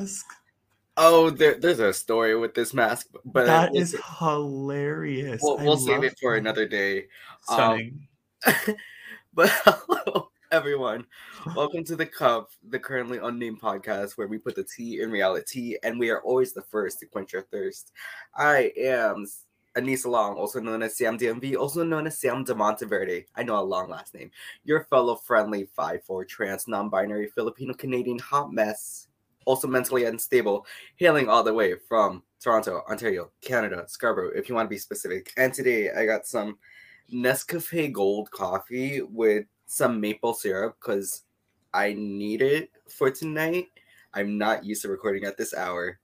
mask. Oh, there, there's a story with this mask, but That is hilarious. we'll, we'll save it for that. another day. Um, But hello, everyone. Welcome to the Cup, the currently unnamed podcast where we put the tea in reality, and we are always the first to quench your thirst. I am Aneesa Long, also known as Sam DMV, also known as Sam de Monteverde. I know a long last name. Your fellow friendly 5'4 trans non-binary Filipino Canadian hot mess, also mentally unstable, hailing all the way from Toronto, Ontario, Canada, Scarborough, if you want to be specific. And today I got some Nescafe Gold coffee with some maple syrup because I need it for tonight. I'm not used to recording at this hour.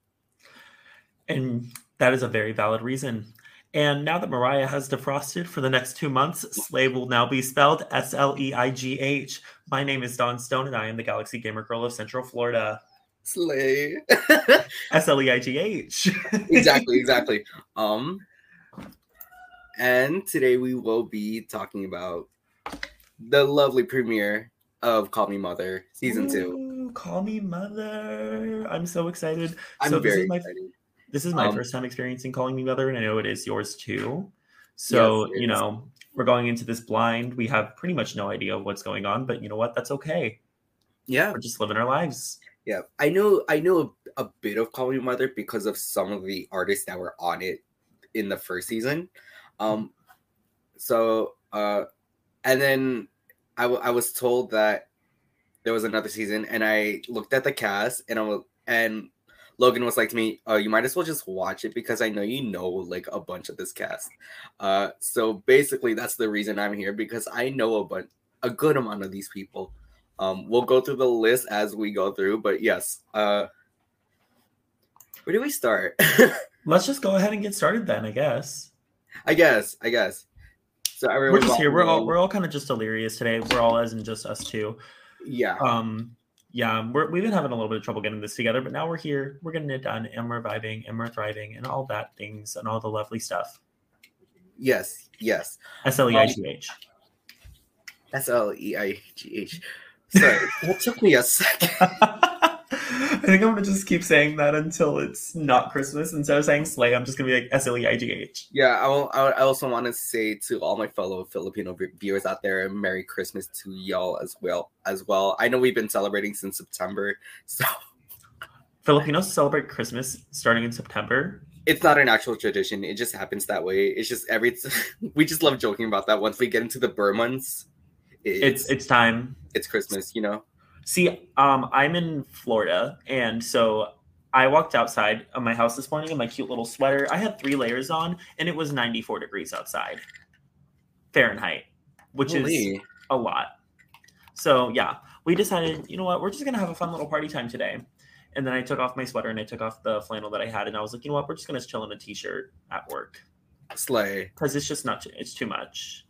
And that is a very valid reason. And now that Mariah has defrosted for the next two months, Slay will now be spelled S L E I G H. My name is Dawn Stone, and I am the Galaxy Gamer Girl of Central Florida. Slay. S L E I G H. exactly, exactly. Um and today we will be talking about the lovely premiere of Call Me Mother season 2. Call me mother. I'm so excited. I'm so this very is my excited. this is my Um, first time experiencing calling me mother, and I know it is yours too. So, Yes, you know, we're going into this blind. We have pretty much no idea of what's going on, but you know what? That's okay. Yeah. We're just living our lives. Yeah, I know. I know a, a bit of Call Me Mother because of some of the artists that were on it in the first season. Um, so uh, and then I, w- I was told that there was another season, and I looked at the cast, and I was and Logan was like to me, "Oh, you might as well just watch it because I know you know like a bunch of this cast." Uh, so basically, that's the reason I'm here because I know a bunch, a good amount of these people. Um, we'll go through the list as we go through, but yes. Uh, where do we start? Let's just go ahead and get started then, I guess. I guess. I guess. So everyone. We're just here. We're all we're all kind of just delirious today. We're all as in just us two. Yeah. Um yeah, we're, we've been having a little bit of trouble getting this together, but now we're here. We're getting it done, and we're vibing, and we're thriving, and all that things, and all the lovely stuff. Yes. Yes. S L E I G H. S L E I G H. Sorry, that took me a second. I think I'm gonna just keep saying that until it's not Christmas. Instead of saying sleigh, I'm just gonna be like S L E I G H. Yeah, I, will, I I also want to say to all my fellow Filipino viewers out there, Merry Christmas to y'all as well. As well, I know we've been celebrating since September, so Filipinos celebrate Christmas starting in September. it's not an actual tradition. It just happens that way. It's just every we just love joking about that. Once we get into the Ber months, It's it's it's time. It's Christmas. You know. See, um, I'm in Florida, and so I walked outside of my house this morning in my cute little sweater. I had three layers on, and it was 94 degrees outside, Fahrenheit, which is a lot. So yeah, we decided, you know what, we're just gonna have a fun little party time today. And then I took off my sweater and I took off the flannel that I had, and I was like, you know what, we're just gonna chill in a t-shirt at work slay. because it's just not, it's too much.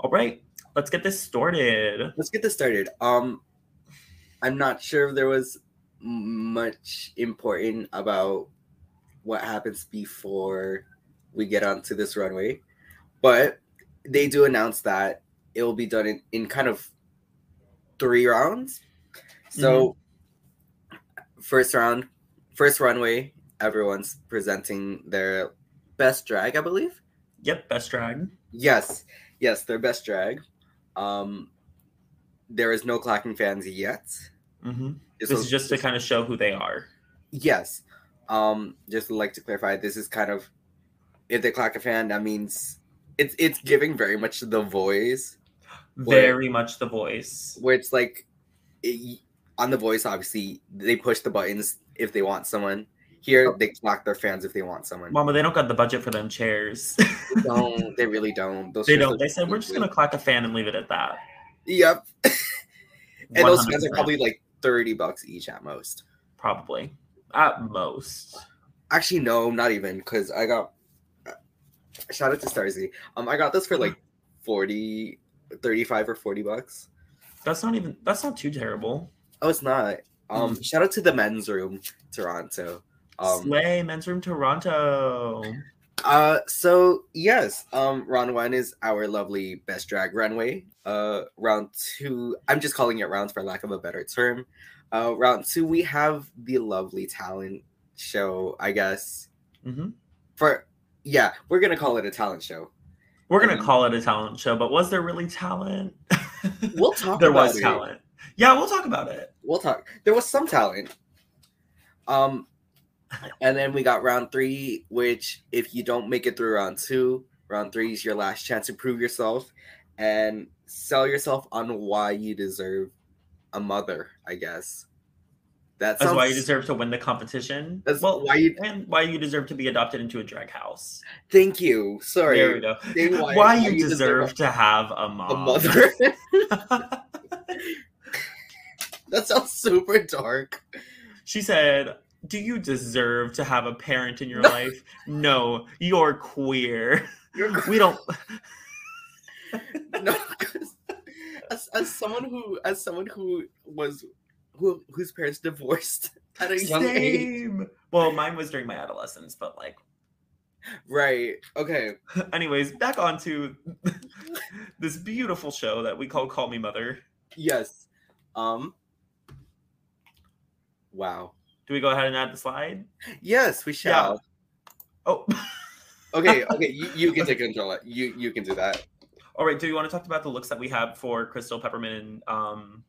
All right, let's get this started. Let's get this started. Um, I'm not sure if there was much important about what happens before we get onto this runway, but they do announce that it will be done in, in kind of three rounds. So, first round, first runway, everyone's presenting their best drag, I believe. Yep, best drag. Yes, yes, their best drag. Um, there is no clacking fans yet. hmm This is just to kind of show who they are. yes. Um, just like to clarify, this is kind of if they clack a fan, that means it's it's giving very much the voice, Very much the voice. where it's like it, on the voice. Obviously, they push the buttons if they want someone. Here, they clack their fans if they want someone. Mama, they don't got the budget for them chairs. They don't they really don't? Those they don't. They said we're just gonna clack a fan and leave it at that. Yep. and those fans are probably like thirty bucks each at most. probably at most. Actually, no, not even because I got. Shout out to Starzy. Um, I got this for like 40, 35 or forty bucks. That's not even. That's not too terrible. Oh, it's not. Um, shout out to the men's room, Toronto. Um, Slay men's room Toronto. uh, so yes, um, round one is our lovely best drag runway. Uh, round two, I'm just calling it rounds for lack of a better term. Uh, round two, we have the lovely talent show. I guess Mm-hmm. for yeah, we're gonna call it a talent show. We're gonna Um, call it a talent show, but was there really talent? We'll talk. there about was it. talent. Yeah, we'll talk about it. We'll talk. There was some talent. Um, and then we got round three, which if you don't make it through round two, round three is your last chance to prove yourself and sell yourself on why you deserve a mother. I guess that's That's why you deserve to win the competition. That's well, why you. and why you deserve to be adopted into a drag house. Thank you. Sorry. There we go. Why, why- why you you deserve, deserve to have a mom. a mother. that sounds super dark. she said, "Do you deserve to have a parent in your life? No, you're queer. You're We don't." no, as, as someone who as someone who was who whose parents divorced at a young age. Same. Well, mine was during my adolescence, but like, Right. Okay. anyways, back onto this beautiful show that we call "Call Me Mother." Yes. Um. Wow. Do we go ahead and add the slide? Yes, we shall. Oh, Okay. Okay. You, you can take control. You you can do that. all right. Do you want to talk about the looks that we have for Crystal Peppermint and um,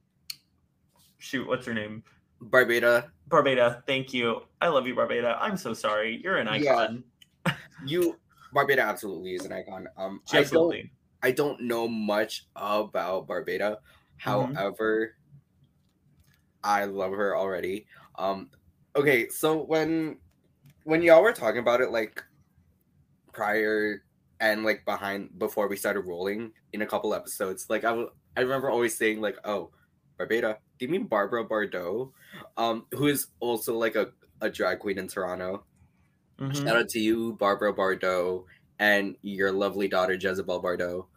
shoot, what's her name? Barbada, Barbada. Thank you. I love you, Barbada. I'm so sorry. You're an Yeah. icon. you Barbada absolutely is an icon. Um, She I don't. I don't know much about Barbada. Mhm. However, I love her already. Um okay, so when when y'all were talking about it like prior and like behind before we started rolling in a couple episodes, like I w- I remember always saying like, "Oh, Barbada, do you mean Barbara Bardot?" Um who is also like a a drag queen in Toronto. Mhm. Shout out to you, Barbara Bardot, and your lovely daughter Jezebel Bardot.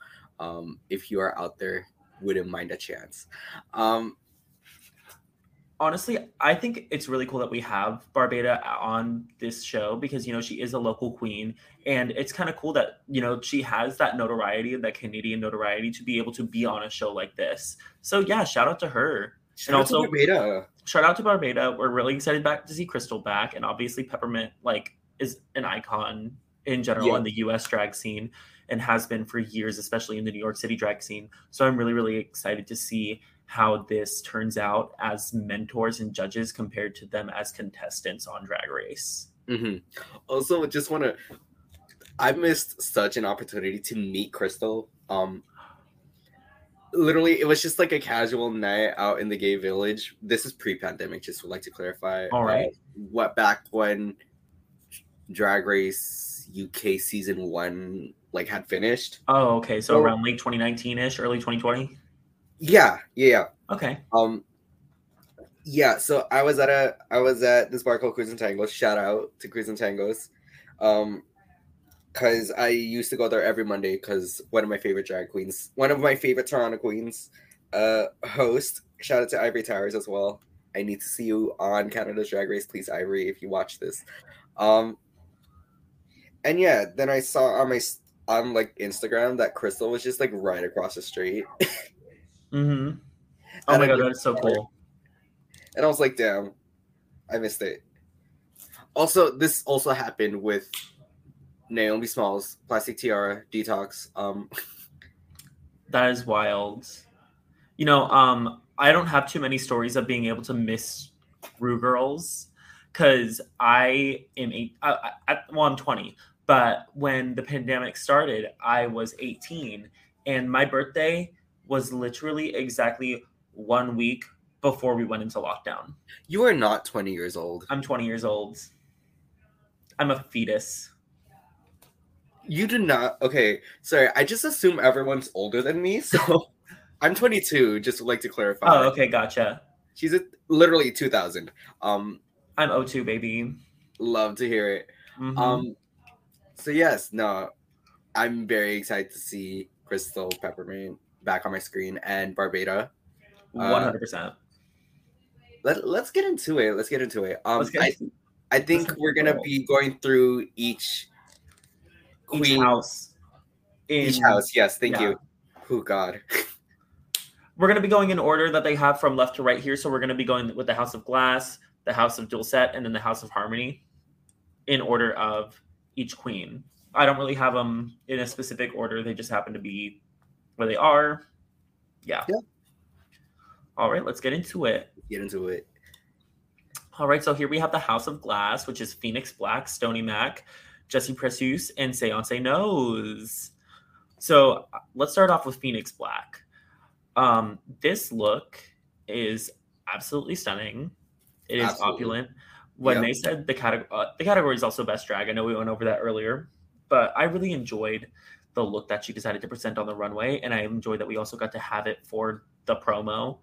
Um, if you are out there, wouldn't mind a chance. Um, honestly, I think it's really cool that we have Barbada on this show because you know she is a local queen, and it's kind of cool that you know she has that notoriety, and that Canadian notoriety, to be able to be on a show like this. So yeah, shout out to her. shout And out to also- Barbada. Shout out to Barbada. We're really excited back to see Crystal back, and obviously Peppermint like is an icon in general Yeah. in the U.S. drag scene and has been for years, especially in the New York City drag scene. So I'm really, really excited to see how this turns out as mentors and judges compared to them as contestants on Drag Race. Mhm. Also, just want to. I missed such an opportunity to meet Crystal. Um, literally, it was just like a casual night out in the gay village. This is pre-pandemic. Just would like to clarify. All right. What back when Drag Race UK season one like had finished? Oh, okay. So Well- around late 2019 ish, early 2020. Yeah, yeah. Okay. Um, yeah. So I was at a I was at this bar called Crews and Tangos. Shout out to Crews and Tangos. Um, because I used to go there every Monday because one of my favorite drag queens, one of my favorite Toronto queens, uh, host. Shout out to Ivory Towers as well. I need to see you on Canada's Drag Race, please, Ivory, if you watch this. Um, and yeah, then I saw on my on like Instagram that Crystal was just like right across the street, Mm-hmm. Oh And my I god, that is so cool. and I was like, damn, I missed it. Also, this also happened with Naomi Smalls, Plastique Tiara, Detox. Um, That is wild. You know, um, I don't have too many stories of being able to miss Rue Girls because I am eight. I, I, well, I'm 20, but when the pandemic started, I was 18, and my birthday was literally exactly one week before we went into lockdown. you are not 20 years old. I'm 20 years old. I'm a fetus. You do not. Okay, sorry. I just assume everyone's older than me, so I'm 22. Just like to clarify. Oh, okay, gotcha. She's a, literally 2000. Um, I'm O2, baby. love to hear it. Mhm. Um, so yes, no, I'm very excited to see Crystal Peppermint back on my screen and Barbada. uh, 100%. Let, let's get into it. Let's get into it. Um, I, I think we're gonna be going through each each queen house. In, each house. Yes, thank yeah. you. Oh God. we're gonna be going in order that they have from left to right here. So we're gonna be going with the House of Glass, the House of Dulcet, and then the House of Harmonie, in order of each queen. I don't really have them in a specific order. They just happen to be where they are. Yeah. Yeah. All right, let's get into it. Get into it. All right, so here we have the House of Glass, which is Phoenix Black, Stony Mac, Jesse Precious, and Seance Knows. So let's start off with Phoenix Black. Um, this look is absolutely stunning. It is Absolutely. opulent. When Yep. they said the category, uh, the category is also best drag. I know we went over that earlier, but I really enjoyed the look that she decided to present on the runway, and I enjoyed that we also got to have it for the promo.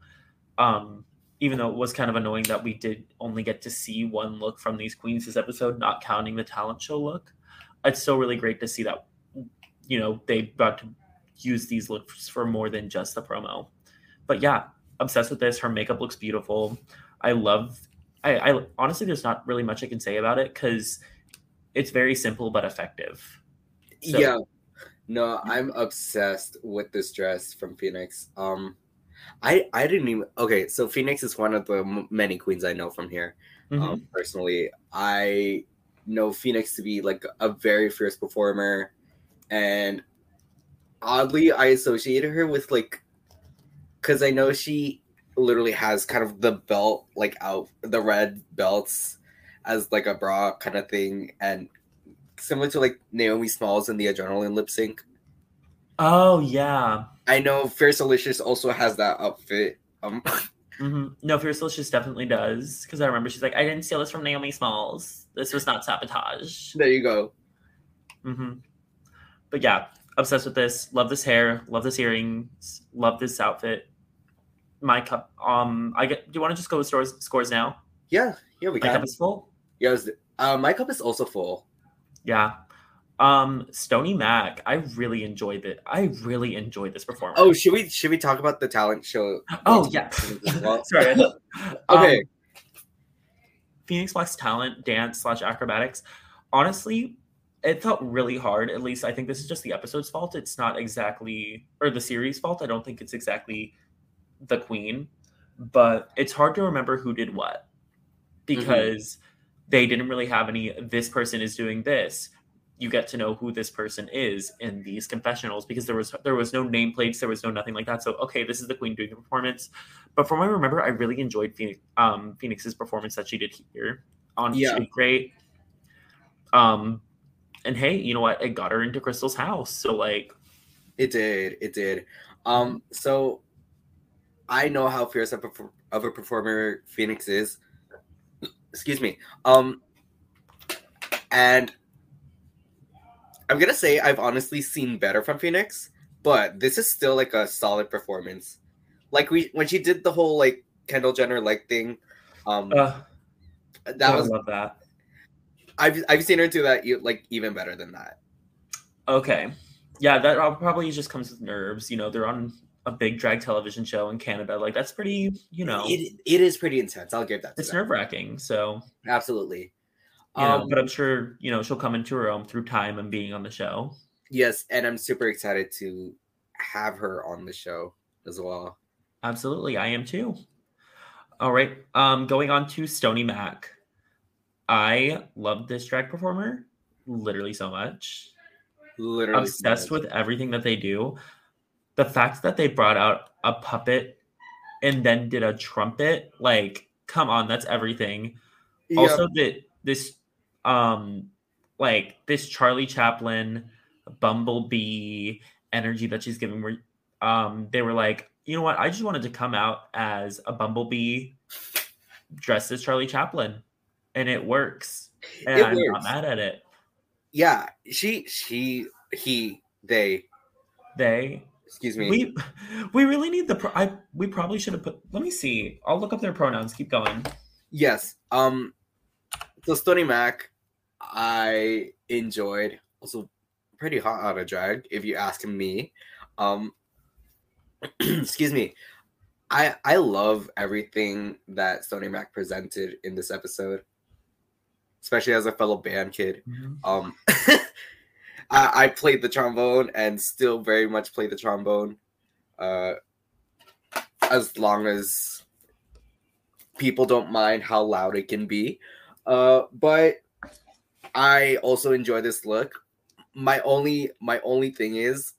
Um, even though it was kind of annoying that we did only get to see one look from these queens this episode, not counting the talent show look, it's still really great to see that you know they got to use these looks for more than just the promo. But yeah, obsessed with this. Her makeup looks beautiful. I love. I, I honestly, there's not really much I can say about it because it's very simple but effective. So- yeah. No, I'm obsessed with this dress from Phoenix. Um, I I didn't even. Okay, so Phoenix is one of the m- many queens I know from here. Mhm. Um, personally, I know Phoenix to be like a very fierce performer, and oddly, I associated her with like, because I know she literally has kind of the belt like out the red belts as like a bra kind of thing, and similar to like Naomi Smalls in the Adrenaline lip sync. oh yeah. I know Fierce Delicious also has that outfit. Um, hmm No, Fierce Delicious definitely does because I remember she's like, I didn't steal this from Naomi Smalls. This was not sabotage. there you go. hmm But yeah, obsessed with this. Love this hair. Love this earrings. Love this outfit. My cup. Um, I get. Do you want to just go with scores? Scores now. Yeah, yeah, we go. My got. cup is full. Yes, uh, my cup is also full. Yeah. Um, Stony Mac. I really enjoyed it. I really enjoyed this performance. Oh, should we should we talk about the talent show? Oh, yeah. well? Sorry. Okay. Um, Phoenix Black's talent, dance slash acrobatics. Honestly, it felt really hard. At least I think this is just the episode's fault. It's not exactly or the series' fault. I don't think it's exactly the queen, but it's hard to remember who did what because they didn't really have any. This person is doing this. You get to know who this person is in these confessionals because there was there was no nameplates, there was no nothing like that. So okay, this is the queen doing the performance. But from what I remember, I really enjoyed Phoenix, um, Phoenix's performance that she did here. On Yeah. great. Um, and hey, you know what? It got her into Crystal's house. So like, It did. It did. Um. So, I know how fierce of a, of a performer Phoenix is. Excuse me. Um. And I'm gonna say I've honestly seen better from Phoenix, but this is still like a solid performance. Like we when she did the whole like Kendall Jenner like thing, um, uh, that I was love that. I've I've seen her do that like even better than that. Okay, yeah, that probably just comes with nerves. You know, they're on a big drag television show in Canada. Like that's pretty. You know, It it is pretty intense. I'll give that. To it's nerve wracking. So Absolutely. know, Um, but I'm sure you know she'll come into her own through time and being on the show. yes, and I'm super excited to have her on the show as well. Absolutely, I am too. All right, um, going on to Stony Mac. I love this drag performer literally so much. Literally Obsessed with everything that they do. The fact that they brought out a puppet and then did a trumpet, like, come on, that's everything. Yeah, Also, that this, um, like this Charlie Chaplin, Bumblebee energy that she's giving. Where, um, they were like, you know what? I just wanted to come out as a Bumblebee dressed as Charlie Chaplin, and it works. And It I'm not mad at it. yeah. She she he they They excuse me. we we really need the pro- I we probably should have put let me see. I'll look up their pronouns. Keep going. yes. Um. So Stony Mac, I enjoyed. Also, pretty hot out of drag, if you ask me. Um. excuse me. I I love everything that Stony Mac presented in this episode, especially as a fellow band kid. Um, I, I played the trombone and still very much play the trombone. Uh, as long as people don't mind how loud it can be. Uh, but I also enjoy this look. My only my only thing is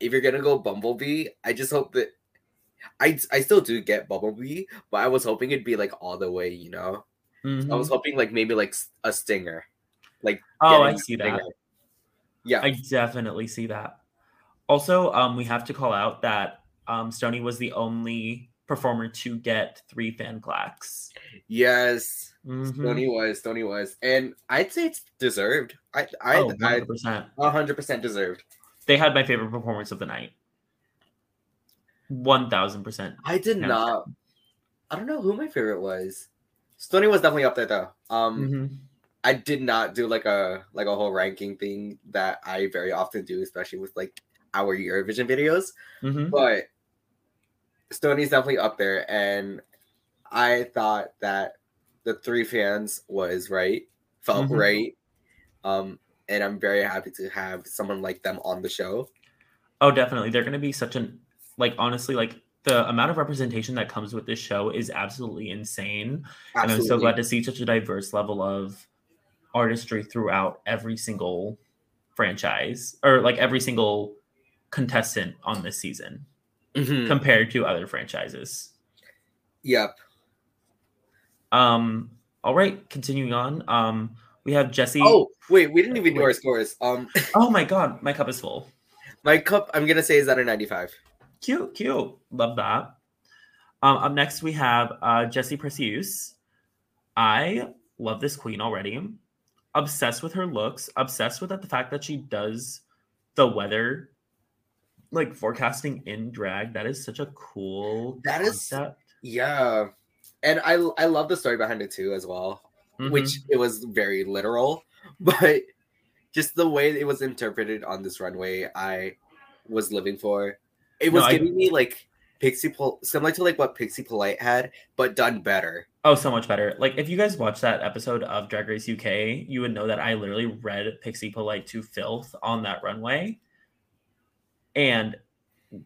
if you're gonna go Bumblebee, I just hope that I I still do get Bumblebee, but I was hoping it'd be like all the way, you know. Mhm. I was hoping like maybe like a stinger, like Oh, I see that. Yeah, I definitely see that. Also, um, we have to call out that um, Stony was the only performer to get three fan clacks. yes, Mhm. Stony was, Stony was, and I'd say it's deserved. I I Oh, 100%. hundred percent deserved. They had my favorite performance of the night. 1000%. I did not. I don't know who my favorite was. Stony was definitely up there though. Um, Mhm. I did not do like a like a whole ranking thing that I very often do, especially with like our Eurovision videos. Mhm. But Stony's definitely up there, and I thought that the three fans was right, felt Mhm. right. Um, and I'm very happy to have someone like them on the show. Oh, definitely. They're going to be such an like honestly like the amount of representation that comes with this show is absolutely insane. And I'm so glad to see such a diverse level of artistry throughout every single franchise or like every single contestant on this season Mhm. compared to other franchises. Yep. Um all right, continuing on. Um we have Jesse. Oh wait, we didn't even do our scores. Um, oh my god, my cup is full. my cup, I'm gonna say is at a 95. Cute, cute. Love that. Um, up next, we have uh, Jessie Precious. I love this queen already. Obsessed with her looks. Obsessed with the fact that she does the weather, like forecasting in drag. That is such a cool That is- concept. Yeah, and I I love the story behind it too as well. Mhm. which it was very literal, but just the way it was interpreted on this runway, I was living for. It No, was I- giving me like Pixie Pol- similar to like what Pixie Polite had, but done better. Oh, so much better. Like if you guys watched that episode of Drag Race UK, you would know that I literally read Pixie Polite to filth on that runway. And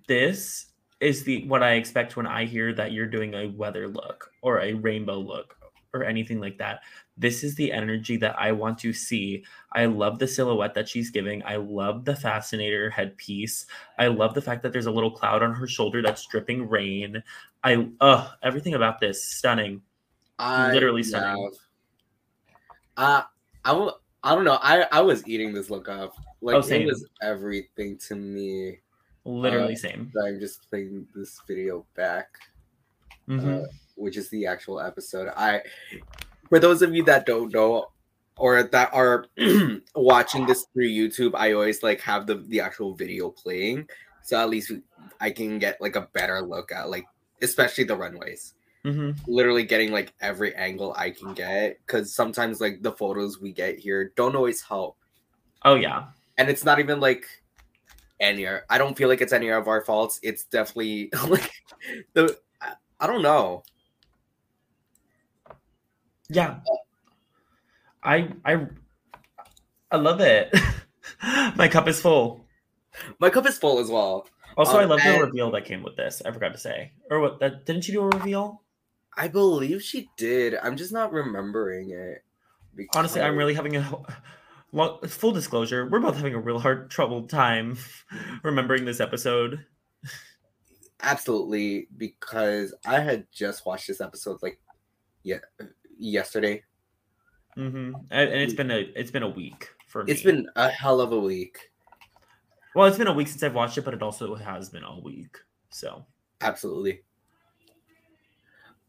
this is the what I expect when I hear that you're doing a weather look or a rainbow look or anything like that. This is the energy that I want to see. I love the silhouette that she's giving. I love the fascinator headpiece. I love the fact that there's a little cloud on her shoulder that's dripping rain. I uh everything about this stunning. I Literally stunning. Uh, I don't know. I I was eating this look up. Like Oh, it same. was everything to me. Literally Uh, same. I'm just playing this video back. Mhm. uh, which is the actual episode. I, for those of you that don't know, or that are watching this through YouTube, I always like have the the actual video playing, so at least I can get like a better look at like, especially the runways. Mhm. Literally getting like every angle I can get, because sometimes like the photos we get here don't always help, Oh yeah. and it's not even like any. I don't feel like it's any of our faults. It's definitely like the. I don't know. Yeah. I I I love it. My cup is full. My cup is full as well. Also, I Um, love the reveal that came with this. I forgot to say. Or what that didn't you do a reveal? I believe she did. I'm just not remembering it. Honestly, I'm really having a well, full disclosure, we're both having a real hard troubled time remembering this episode. absolutely because I had just watched this episode like yeah yesterday. Mm-hmm. And, and it's been a it's been a week for me. It's been a hell of a week. well, it's been a week since I've watched it, but it also has been a week. So Absolutely.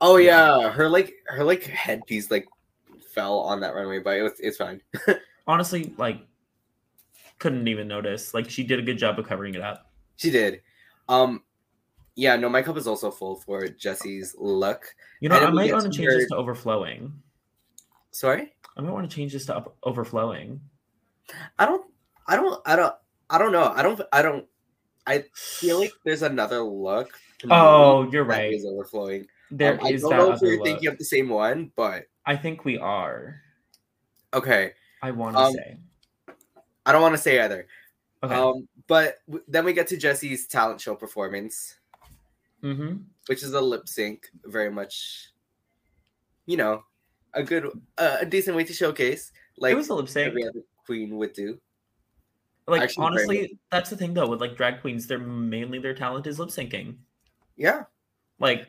Oh yeah, her like her like headpiece like fell on that runway, but it was it's fine. honestly, like couldn't even notice. Like she did a good job of covering it up. She did. Um yeah, no, my cup is also full for Jesse's look. You know, I might want to change this to overflowing. Sorry? I might want to change this to up- overflowing. I don't I don't I don't I don't know. I don't I don't I feel like there's another look. Oh, you're right. is overflowing. There Um, is I don't that know if we're look. thinking of the same one, but I think we are. okay. I want to Um, say. I don't want to say either. Okay. Um, but w- then we get to Jesse's talent show performance. Mm-hmm. which is a lip sync, very much, you know, a good, uh, a decent way to showcase like it was a lip sync. every other queen would do. Like actually honestly, that's the thing though with like drag queens, they're mainly their talent is lip syncing. Yeah. Like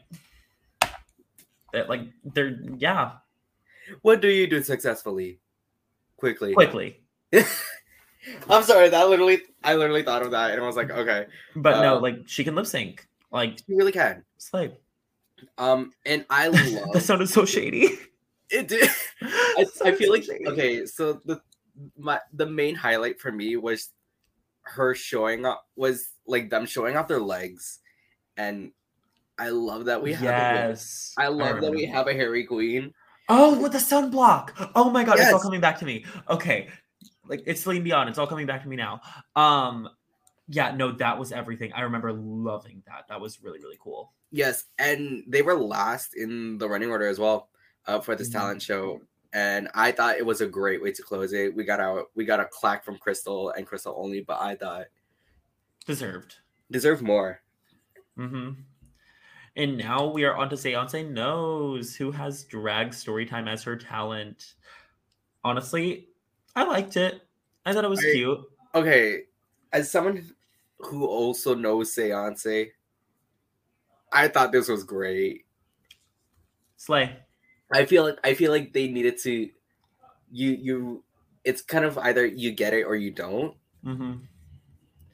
that, like they're yeah, What do you do successfully? Quickly. quickly. I'm sorry. That literally, I literally thought of that, and I was like, okay, But no, Uh, like she can lip sync. Like you really can. slay. Um, and I love that sounded so shady. it. Did, I, I feel so like shady. okay. So the my the main highlight for me was her showing up was like them showing off their legs, and I love that we have. A, yes. I love that we have a hairy queen. Oh, with the sunblock. Oh my god, it's all coming back to me. Okay. Like it's Celine Dion. It's all coming back to me now. Um yeah, no, that was everything. I remember loving that. That was really, really cool. Yes, and they were last in the running order as well uh, for this Mhm. talent show. And I thought it was a great way to close it. We got our we got a clack from Crystal and Crystal only, but I thought Deserved. deserve more. Mm-hmm. And now we are on to Seance Knows, who has drag storytime as her talent. Honestly, I liked it. I thought it was I- cute. Okay, as someone who also knows Seance, I thought this was great. Slay. I feel like I feel like they needed to you you it's kind of either you get it or you don't. Mm-hmm.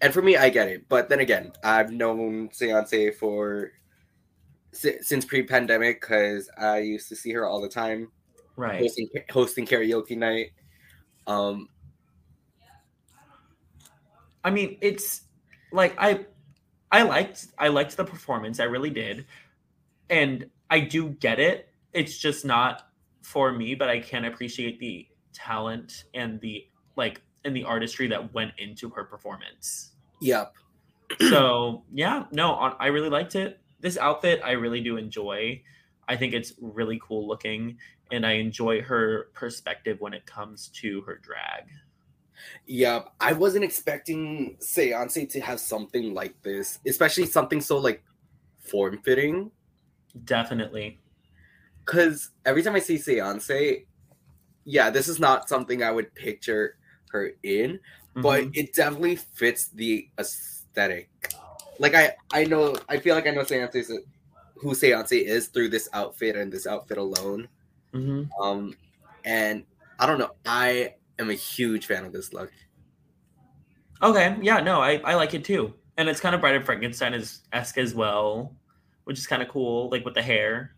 and for me, I get it. But then again, I've known Seance for since pre-pandemic because I used to see her all the time Right. hosting hosting karaoke night. Um, I mean, it's like I I liked I liked the performance. I really did. And I do get it. It's just not for me, but I can appreciate the talent and the like and the artistry that went into her performance. yep. So, yeah, no, on, I really liked it. This outfit I really do enjoy. I think it's really cool looking and I enjoy her perspective when it comes to her drag. Yep. I wasn't expecting Seance to have something like this, especially something so like form fitting. Definitely. Because every time I see Seance, yeah, this is not something I would picture her in, but Mhm. it definitely fits the aesthetic. Like I, I know, I feel like I know Seance is who Seance is through this outfit and this outfit alone. Mhm. Um, and I don't know, I am a huge fan of this look. Okay, yeah, no, I, I like it too. And it's kind of Bride of Frankenstein esque as well, which is kind of cool, like with the hair.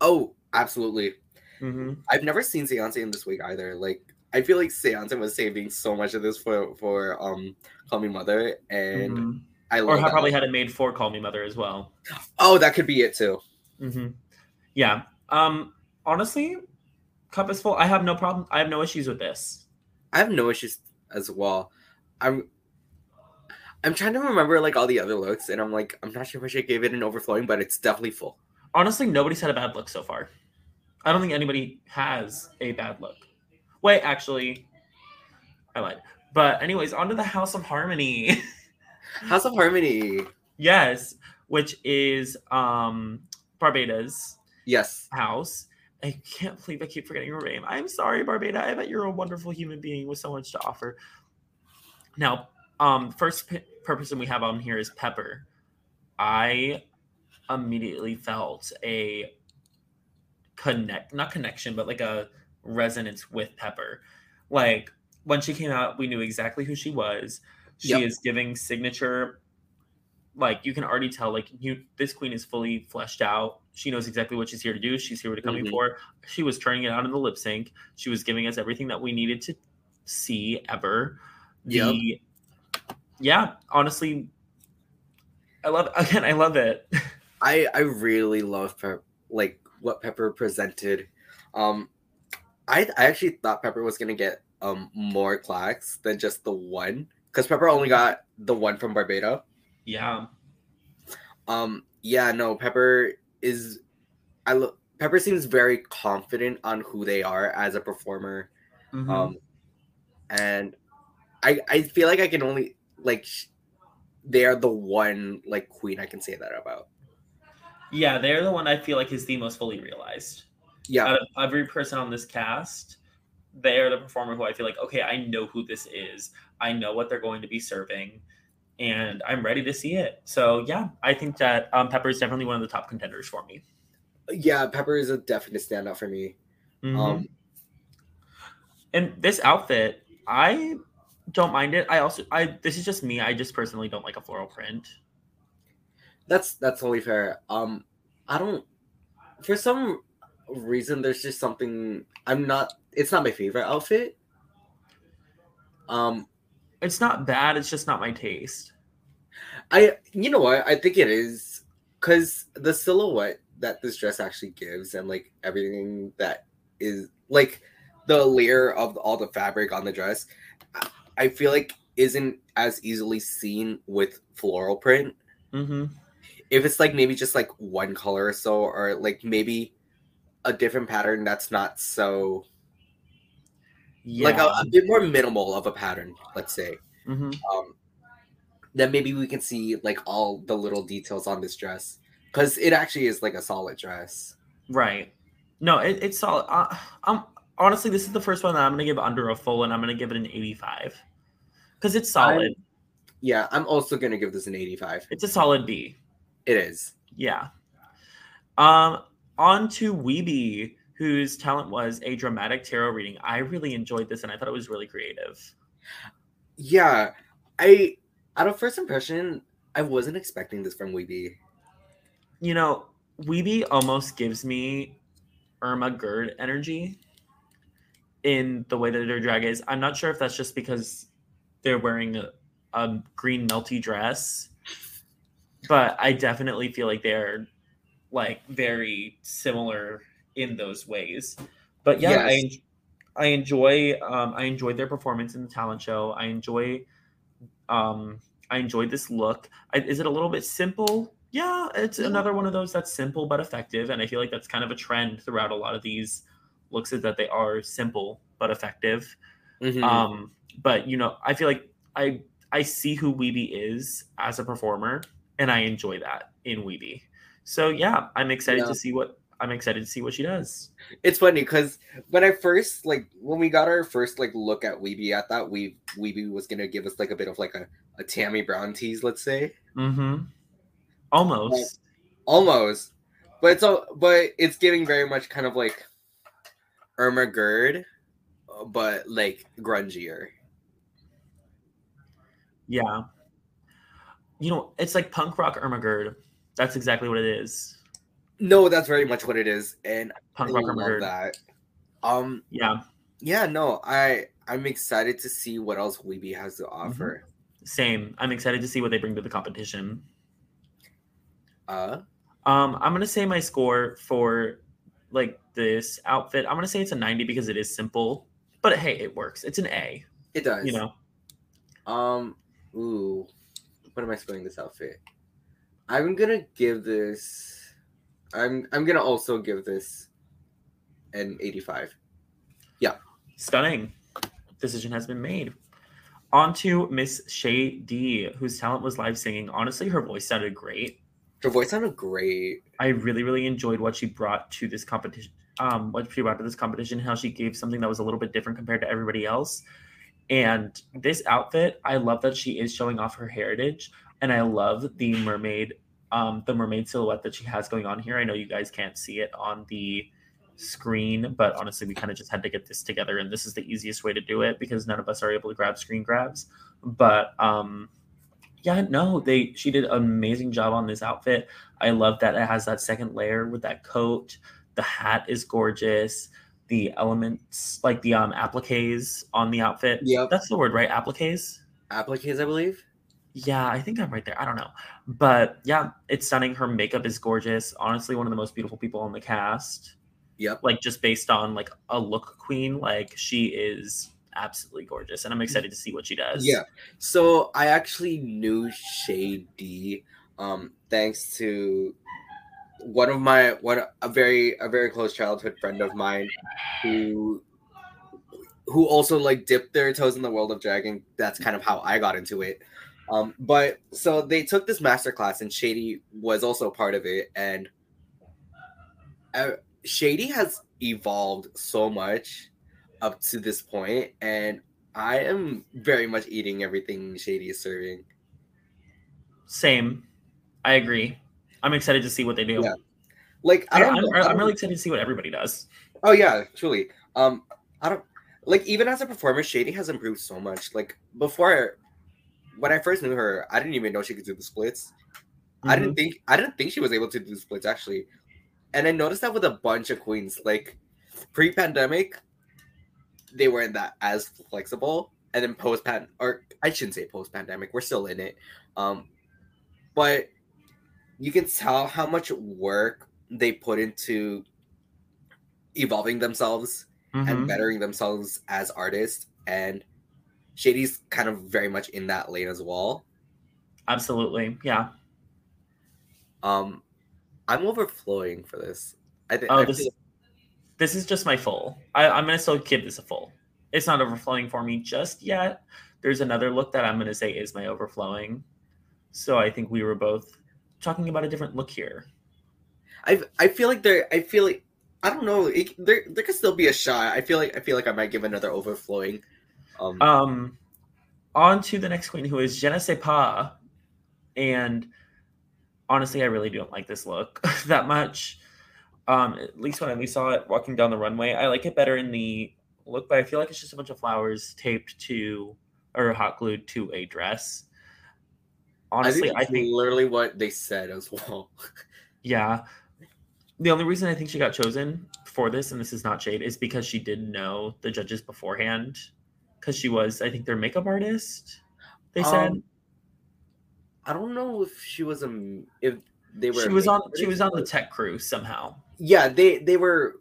Oh, absolutely. hmm I've never seen Seance in this wig either. Like I feel like Seance was saving so much of this for for um Call Me Mother, and I Or love I that. probably had it made for Call Me Mother as well. Oh, that could be it too. hmm Yeah. Um. Honestly, cup is full. I have no problem. I have no issues with this. I have no issues as well. I'm I'm trying to remember like all the other looks, and I'm like I'm not sure if I should give it an overflowing, but it's definitely full. Honestly, nobody's had a bad look so far. I don't think anybody has a bad look. Wait, actually, I lied. But anyways, on to the House of Harmonie. House of Harmonie. yes, which is um Barbada's Yes. house. I can't believe I keep forgetting her name. I'm sorry, Barbada. I bet you're a wonderful human being with so much to offer. Now, um, first p- person we have on here is Pepper. I immediately felt a connect, not connection, but like a resonance with Pepper. Like when she came out, we knew exactly who she was. She Yep. is giving signature like you can already tell like you this queen is fully fleshed out. She knows exactly what she's here to do. She's here to coming Mhm. for she was turning it out in the lip sync. She was giving us everything that we needed to see ever. The yeah honestly i love again i love it. I I really love Pep- like what Pepper presented. Um, I I actually thought Pepper was gonna get um more clacks than just the one because Pepper only got the one from Barbada. Yeah Um, yeah, no, Pepper is. I look. Pepper seems very confident on who they are as a performer. Mhm. Um, and I I feel like I can only like they are the one like queen I can say that about. Yeah, they're the one I feel like is the most fully realized. Yeah, Out of every person on this cast, they are the performer who I feel like, okay, I know who this is. I know what they're going to be serving, and I'm ready to see it. So yeah, I think that um, Pepper is definitely one of the top contenders for me. yeah. Pepper is a definite standout for me. Mhm. Um, and this outfit, I don't mind it. I also, I this is just me. I just personally don't like a floral print. that's that's totally fair. Um, I don't. For some reason, there's just something. I'm not. It's not my favorite outfit. Um, It's not bad. It's just not my taste. I. You know what? I think it is because the silhouette that this dress actually gives, and like everything that is like the layer of all the fabric on the dress, I- feel like isn't as easily seen with floral print. Mm-hmm. if it's like maybe just like one color or so or like maybe a different pattern that's not so Yeah. like a, a bit more minimal of a pattern let's say hmm um then maybe we can see like all the little details on this dress because it actually is like a solid dress Right. No, it, it's solid. Uh, um, honestly, this is the first one that I'm gonna give under a full, and I'm gonna give it an 85 because it's solid. yeah i'm also gonna give this an 85 It's a solid B. it is Yeah. Um, on to Weeby, whose talent was a dramatic tarot reading. I really enjoyed this, and I thought it was really creative. yeah i out of first impression i wasn't expecting this from weeby You know, Weeby almost gives me Irma Gerd energy in the way that their drag is. I'm not sure if that's just because they're wearing a, a green melty dress, but I definitely feel like they're like very similar in those ways. But yeah, I, Yes. en- I enjoy um, I enjoyed their performance in the talent show. I enjoy um, I enjoyed this look. I, is it a little bit simple? Yeah, it's another one of those that's simple but effective, and I feel like that's kind of a trend throughout a lot of these looks is that they are simple but effective. Mhm. Um, but you know, I feel like I I see who Weeby is as a performer, and I enjoy that in Weeby. So yeah, I'm excited Yeah. to see what I'm excited to see what she does. It's funny because when I first like when we got our first like look at Weeby, I thought we Weeby was gonna give us like a bit of like a, a Tammy Brown tease, let's say. Mm-hmm. Almost. Almost. But it's all but it's giving very much kind of like Irma Gerd, but like grungier. Yeah. You know, it's like punk rock Ermagerd. That's exactly what it is. No, that's very much what it is, and Punk I rock love Ermagerd. that. Um, Yeah. yeah, no, I I'm excited to see what else Weeby has to Mm-hmm. offer. Same. I'm excited to see what they bring to the competition. Uh, Um, I'm gonna say my score for like this outfit. I'm gonna say it's a 90 because it is simple, but hey, it works. It's an A. it does. You know. Um, ooh, what am I spelling this outfit? I'm gonna give this. I'm I'm gonna also give this an 85. Yeah. Stunning. Decision has been made. On to Miss Shay D, whose talent was live singing. Honestly, her voice sounded great. Her voice sounded great. I really, really enjoyed what she brought to this competition. Um, what she brought to this competition, how she gave something that was a little bit different compared to everybody else. And this outfit, I love that she is showing off her heritage, and I love the mermaid, um, the mermaid silhouette that she has going on here. I know you guys can't see it on the screen, but honestly, we kind of just had to get this together, and this is the easiest way to do it because none of us are able to grab screen grabs. But um, yeah, no, they she did an amazing job on this outfit. I love that it has that second layer with that coat. The hat is gorgeous. The elements, like the um appliques on the outfit. Yeah, That's the word, right? Appliques. Appliques, I believe. Yeah, I think I'm right there. I don't know. But yeah, it's stunning. Her makeup is gorgeous. Honestly, one of the most beautiful people on the cast. Yep. Like just based on like a look queen, like she is absolutely gorgeous. And I'm excited to see what she does. Yeah. So I actually knew Shady, um, thanks to one of my one a very a very close childhood friend of mine who who also like dipped their toes in the world of dragging. That's kind of how I got into it. Um, but so they took this master class and Shady was also part of it and uh, Shady has evolved so much up to this point, and I am very much eating everything Shady is serving. Same. I agree. I'm excited to see what they do. Yeah. Like I I don't. am I don't- really excited to see what everybody does. Oh yeah, truly. Um, I don't like even as a performer, Shady has improved so much. Like before, when I first knew her, I didn't even know she could do the splits. I Mm-hmm. didn't think I didn't think she was able to do the splits actually, and I noticed that with a bunch of queens. Like pre-pandemic, they weren't that as flexible, and then post-pan or I shouldn't say post-pandemic. We're still in it, um, but you can tell how much work they put into evolving themselves Mhm. and bettering themselves as artists and shady's kind of very much in that lane as well Absolutely. Yeah. um i'm overflowing for this i think Oh, this this is just my full. I, I'm gonna still give this a full. It's not overflowing for me just yet. There's another look that I'm gonna say is my overflowing. So I think we were both talking about a different look here. I, I feel like there i feel like i don't know it, there there could still be a shot i feel like i feel like i might give another overflowing um Um, on to the next queen, who is Je ne sais pas. And honestly, I really don't like this look that much. Um, at least when I saw it walking down the runway, I like it better in the look, but I feel like it's just a bunch of flowers taped to or hot glued to a dress. Honestly, I I think, think, literally what they said as well yeah. The only reason I think she got chosen for this, and this is not shade, is because she did know the judges beforehand. Because she was, I think, their makeup artist. They said. Um, i don't know if she was a if they were she was on she was on the tech crew somehow. Yeah they they were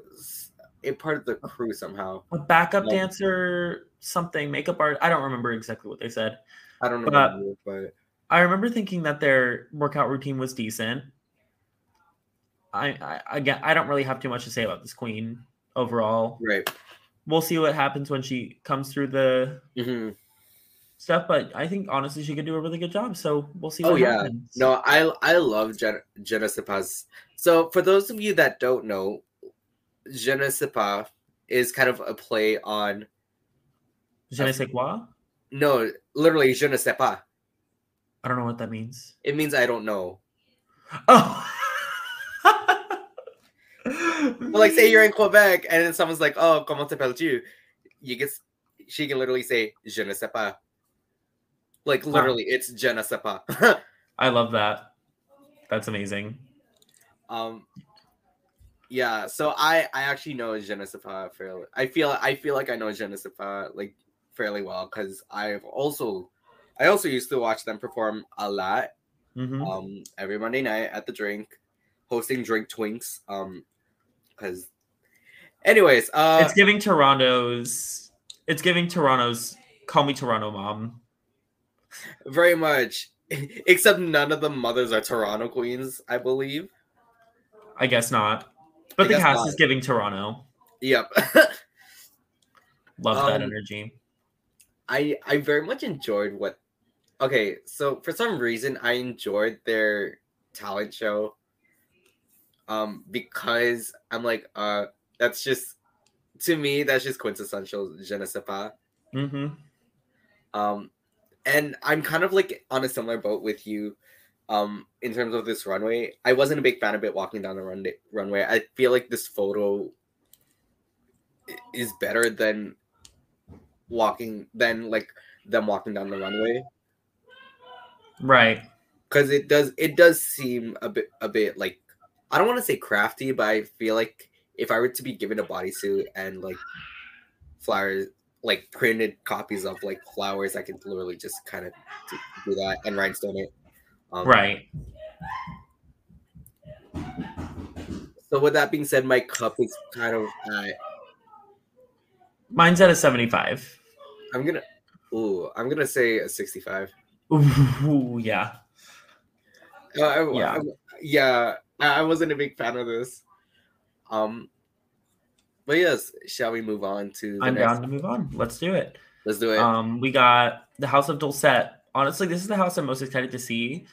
a part of the crew somehow. A backup Um, dancer something makeup art i don't remember exactly what they said. I don't know But- but i remember thinking that their workout routine was decent. I i again i don't really have too much to say about this queen overall. Right we'll see what happens when she comes through the hmm stuff but i think honestly she could do a really good job so we'll see Oh, yeah. happens No, I I love Jen, Je ne. So for those of you that don't know, Je ne is kind of a play on je ne sais quoi no, literally Je ne sais pas. i don't know what that means It means I don't know. oh But like say you're in Quebec and then someone's like, "Oh, comment t'appelles-tu?" You get she can literally say Je ne sais pas. Like literally, it's Je ne sais pas. i love that that's amazing Um, yeah. So I I actually know Je ne sais pas fairly. I feel I feel like I know Je ne sais pas like fairly well because I've also I also used to watch them perform a lot. Mhm. Um, every Monday night at the drink, hosting drink twinks. Um, because, anyways, uh, it's giving Toronto's. It's giving Toronto's. Call me Toronto mom. very much. Except none of the mothers are Toronto queens, I believe. I guess not, but I the cast not. is giving Toronto. Yep. Love that Um, energy. I I very much enjoyed what okay, so for some reason I enjoyed their talent show. Um because I'm like uh that's just to me that's just quintessential je ne sais pas. hmm Um and I'm kind of like on a similar boat with you um in terms of this runway. I wasn't a big fan of it walking down the runway runway. I feel like this photo is better than walking than like them walking down the runway Right. because it does it does seem a bit a bit like I don't want to say crafty, but I feel like if I were to be given a bodysuit and like flowers, like printed copies of like flowers, I can literally just kind of do that and rhinestone it. Um, Right. So with that being said, my cup is kind of at, Mine's at a seventy-five. I'm gonna ooh I'm gonna say a 65. Ooh, yeah. Uh, I, Yeah. I- yeah, I wasn't a big fan of this. Um, but yes, shall we move on to the I'm down to move on. Let's do it. Let's do it. Um, we got the House of Dulcet. Honestly, this is the house I'm most excited to see,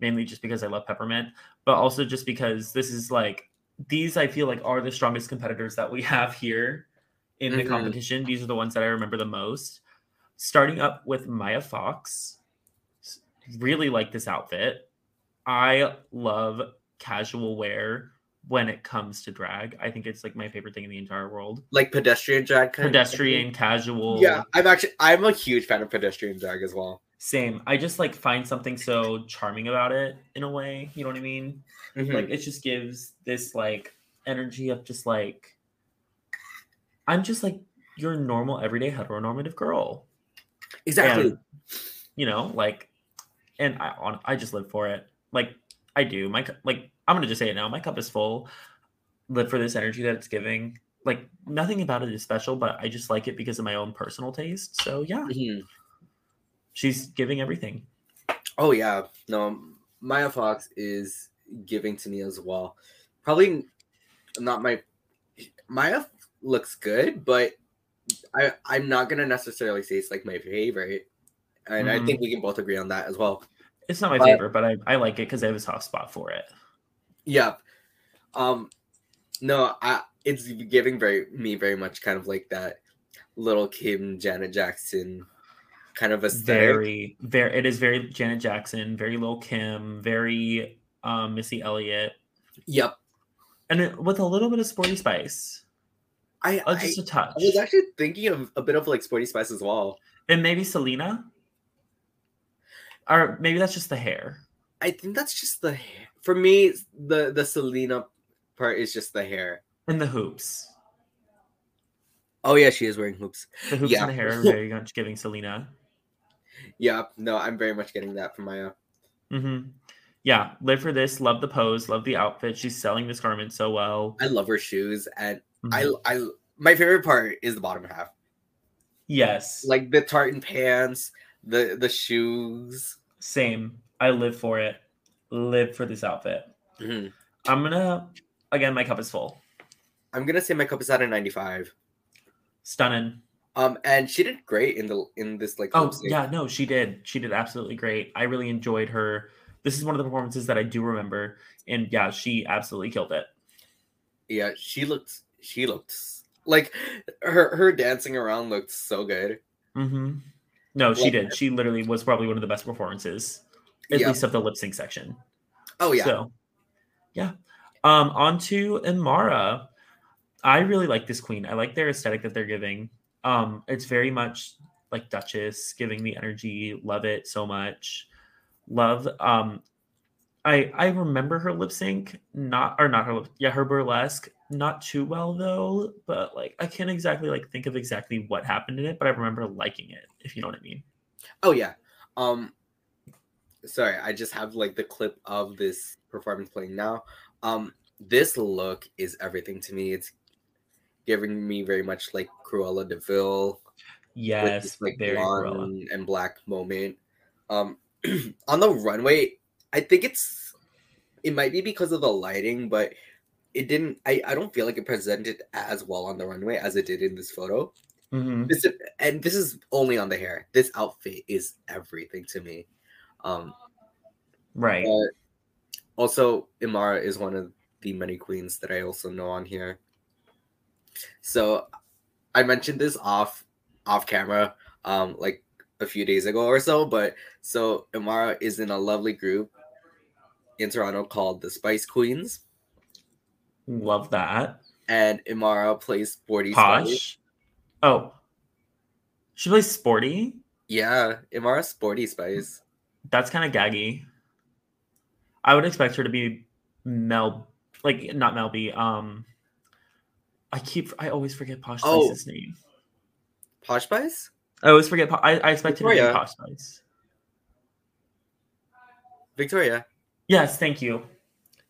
mainly just because I love peppermint, but also just because this is like these I feel like are the strongest competitors that we have here in the Mhm. competition. These are the ones that I remember the most. Starting up with Maya Fox. Really like this outfit. I love casual wear when it comes to drag. I think it's like my favorite thing in the entire world. Like pedestrian drag kind of Pedestrian, casual. Yeah, I'm actually I'm a huge fan of pedestrian drag as well. Same. I just like find something so charming about it in a way. You know what I mean? Mhm. Like it just gives this like energy of just like I'm just like your normal everyday heteronormative girl. exactly. And, you know, like and I on I just live for it. Like I do. My like I'm gonna just say it now. My cup is full. Live for this energy that it's giving. Like nothing about it is special, but I just like it because of my own personal taste. So yeah, Mhm. she's giving everything. Oh yeah, no, Maya Fox is giving to me as well. Probably not my Maya looks good, but I I'm not gonna necessarily say it's like my favorite, and I Mhm. think we can both agree on that as well. It's not my But- favorite, but I, I like it because I have a soft spot for it. Yeah, um, no, I it's giving very me very much kind of like that little Kim Janet Jackson kind of aesthetic. Very, very. It is very Janet Jackson, very Lil Kim, very um, Missy Elliott, Yep, and it, with a little bit of sporty spice, I, uh, I, just a touch, I was actually thinking of a bit of like Sporty Spice as well. and maybe Selena, or maybe that's just the hair. I think that's just the hair. For me, the the Selena part is just the hair. And the hoops. Oh yeah, she is wearing hoops. The hoops Yeah. and the hair are very much giving Selena. Yeah, no, I'm very much getting that from Maya. hmm Yeah, live for this. Love the pose. Love the outfit. She's selling this garment so well. I love her shoes, and Mhm. I I my favorite part is the bottom half, yes, like the tartan pants, the the shoes. Same. I live for it. Live for this outfit. Mhm. I'm gonna again. My cup is full. I'm gonna say my cup is at a 95. Stunning. Um, and she did great in the in this like. Oh yeah, no, she did. She did absolutely great. I really enjoyed her. This is one of the performances that I do remember, and yeah, she absolutely killed it. yeah. She looked she looked like her her dancing around looked so good. hmm No, she did. She literally was probably one of the best performances, at Yeah. least of the lip sync section. Oh yeah. So, yeah. Um, on to Imara. I really like this queen. I like their aesthetic that they're giving. Um, it's very much like Duchess, giving the energy. Love it so much. Love. Um, I I remember her lip sync, not or not her. lip- Yeah, her burlesque, not too well though. But like, I can't exactly like think of exactly what happened in it. But I remember liking it. If you know what I mean. Oh yeah. Um sorry, I just have like the clip of this performance playing now. Um this look is everything to me. It's giving me very much like Cruella de Vil with Yes, this like very Cruella. blonde and black moment. Um on the runway, I think it's it might be because of the lighting, but it didn't I, I don't feel like it presented as well on the runway as it did in this photo. Mhm. This and this is only on the hair. This outfit is everything to me. Um, Right. also Imara is one of the many queens that I also know on here. So I mentioned this off off camera, um, like a few days ago or so. But so Imara is in a lovely group in Toronto called the Spice Queens, Love that. and Imara plays Sporty Spice. Oh. She plays sporty. Yeah, Imara Sporty Spice. That's kind of gaggy. I would expect her to be Mel like not Mel B. Um I keep I always forget Posh Oh. Spice's name. Posh Spice? I always forget I, I expect her to be Posh Spice. Victoria. Yes, thank you.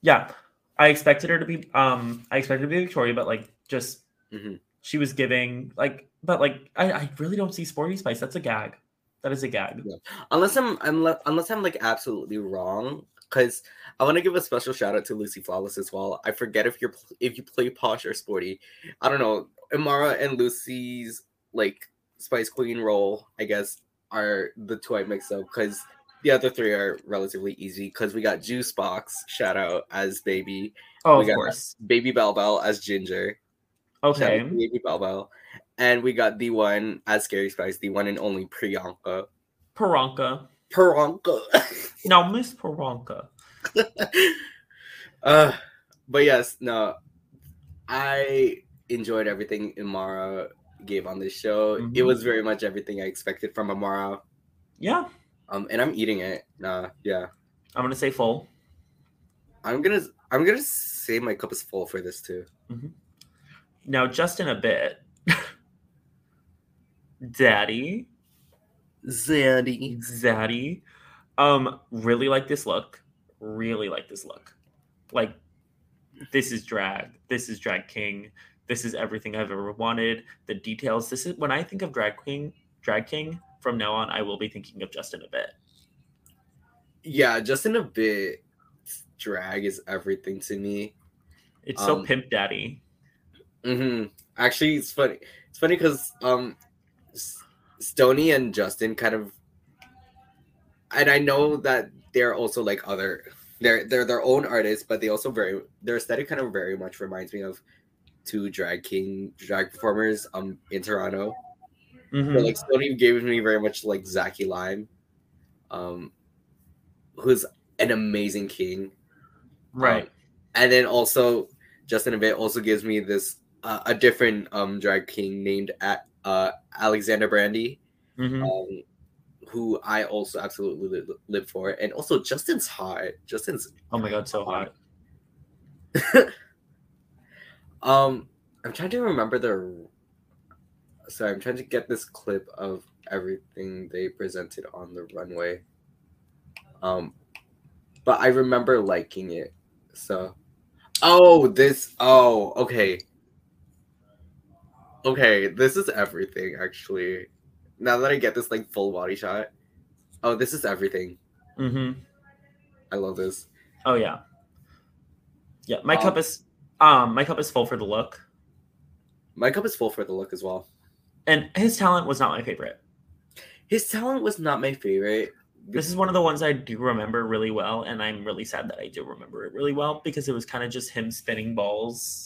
Yeah. I expected her to be um I expected to be Victoria, but like just Mhm. she was giving like but like I, I really don't see Sporty Spice. That's a gag. That is a gag. Unless I'm unless, unless I'm like absolutely wrong, because I want to give a special shout out to Lucy Flawless as well. I forget if you're if you play posh or sporty. I don't know. Amara and Lucy's like Spice Queen role, I guess, are the two I mix up because the other three are relatively easy because we got Juice Box, shout out as Baby, Oh, We of got course. Baby Bell Bell as Ginger, Okay. Baby Bell Bell, and we got the one as Scary Spice, the one and only Priyanka. Paranka. Priyanka. Now, Miss Paranka. uh, but yes, no, I enjoyed everything Imara gave on this show. It Mhm. was very much everything I expected from Amara. Yeah, Um, and I'm eating it. Nah, yeah. I'm gonna say full. I'm gonna I'm gonna say my cup is full for this too. Now, just in a bit, Daddy, Zaddy. Zaddy, um, really like this look. Really like this look. Like, this is drag. This is drag king. This is everything I've ever wanted. The details. This is when I think of drag king. Drag king. From now on, I will be thinking of Justin a bit. Yeah, Justin a bit. Drag is everything to me. It's so Um, pimp daddy. hmm Actually, it's funny. It's funny because um, Stony and Justin kind of, and I know that they're also like other. They're they're their own artists, but they also very their aesthetic kind of very much reminds me of two drag king drag performers um in Toronto. Mhm. But like Stony gave me very much like Zaki Lime, um, who's an amazing king. right. and then also Justin a bit also gives me this uh, a different um drag king named at uh Alexander Brandy, Mhm. um, who I also absolutely li- live for, and also Justin's hot. Justin's Oh my god, so hot. um I'm trying to remember the sorry I'm trying to get this clip of everything they presented on the runway. Um, but I remember liking it. So, oh, this. Oh, okay. Okay, this is everything. Actually, now that I get this like full body shot, oh, this is everything. Mm-hmm. I love this. Oh yeah. Yeah, my Um, cup is um my cup is full for the look. My cup is full for the look as well. And his talent was not my favorite. His talent was not my favorite. This is one of the ones I do remember really well, and I'm really sad that I do remember it really well because it was kind of just him spinning balls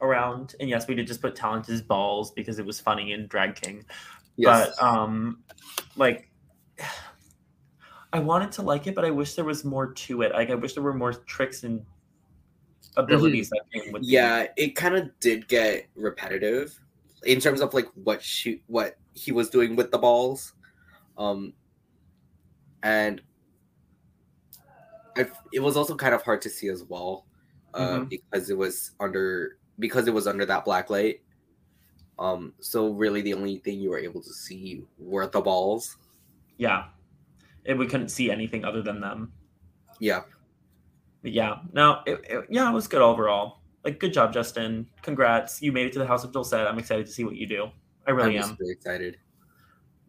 around. And yes, we did just put talent as balls because it was funny in Drag King. Yes. But um like I wanted to like it, but I wish there was more to it. Like I wish there were more tricks and abilities that came with yeah it kind of did get repetitive in terms of like what she what he was doing with the balls um and I, it was also kind of hard to see as well uh Mhm. because it was under because it was under that black light um so really the only thing you were able to see were the balls yeah. And we couldn't see anything other than them. yeah But yeah, no, it, it- yeah, it was good overall. Like, good job, Justin. Congrats. You made it to the House of Dulcet. I'm excited to see what you do. I really i'm am. very excited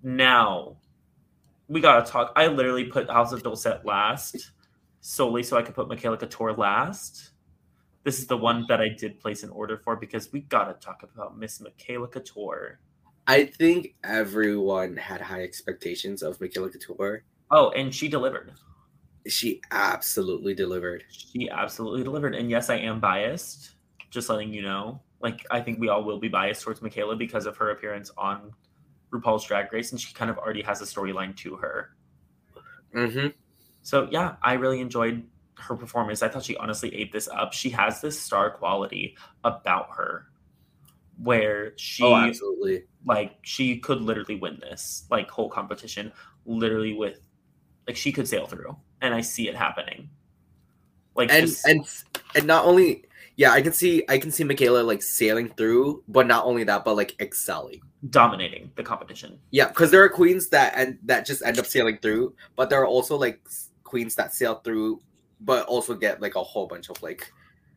Now, we got to talk. I literally put House of Dulcet last solely so I could put Michaela Couture last. This is the one that I did place an order for because we got to talk about Miss Michaela Couture. i think everyone had high expectations of Michaela couture Oh, and she delivered. She absolutely delivered She absolutely delivered. And yes, I am biased. Just letting you know. Like, I think we all will be biased towards Michaela because of her appearance on RuPaul's Drag Race, and she kind of already has a storyline to her. mm-hmm. So yeah, I really enjoyed her performance. I thought she honestly ate this up. She has this star quality about her where she oh absolutely like she could literally win this like whole competition literally with like she could sail through and I see it happening. Like and just, and and not only yeah i can see i can see michaela like sailing through but not only that but like excelling dominating the competition. yeah because there are queens that and that just end up sailing through but there are also like queens that sail through but also get like a whole bunch of like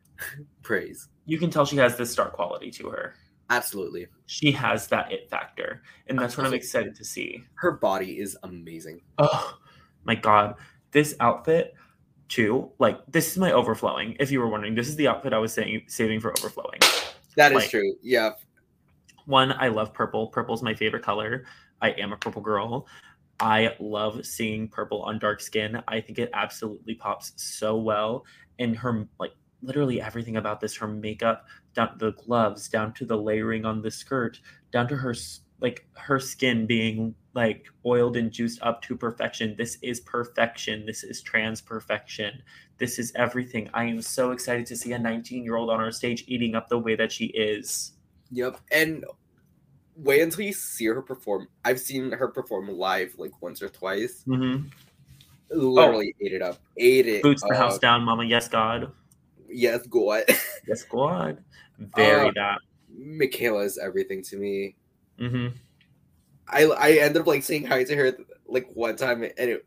praise You can tell she has this star quality to her. absolutely She has that it factor. And that's what I'm excited to see. her body is amazing Oh my god, this outfit too. Like this is my overflowing. If you were wondering, this is the outfit I was saying saving for overflowing. That is Like- true yeah One, I love purple. Purple's my favorite color. I am a purple girl. I love seeing purple on dark skin. I think it absolutely pops so well. And her like literally everything about this, her makeup, down to the gloves, down to the layering on the skirt, down to her like her skin being like oiled and juiced up to perfection. This is perfection. This is trans perfection. This is everything. I am so excited to see a 19 year old on our stage eating up the way that she is. Yep. And wait until you see her perform. I've seen her perform live like once or twice. Mm-hmm. Literally oh. ate it up. Ate it. Boots the house down, mama. Yes, God. Yes, God. yes, God. Very uh, that. Michaela is everything to me. Mm-hmm. I I ended up like saying hi to her like one time, and it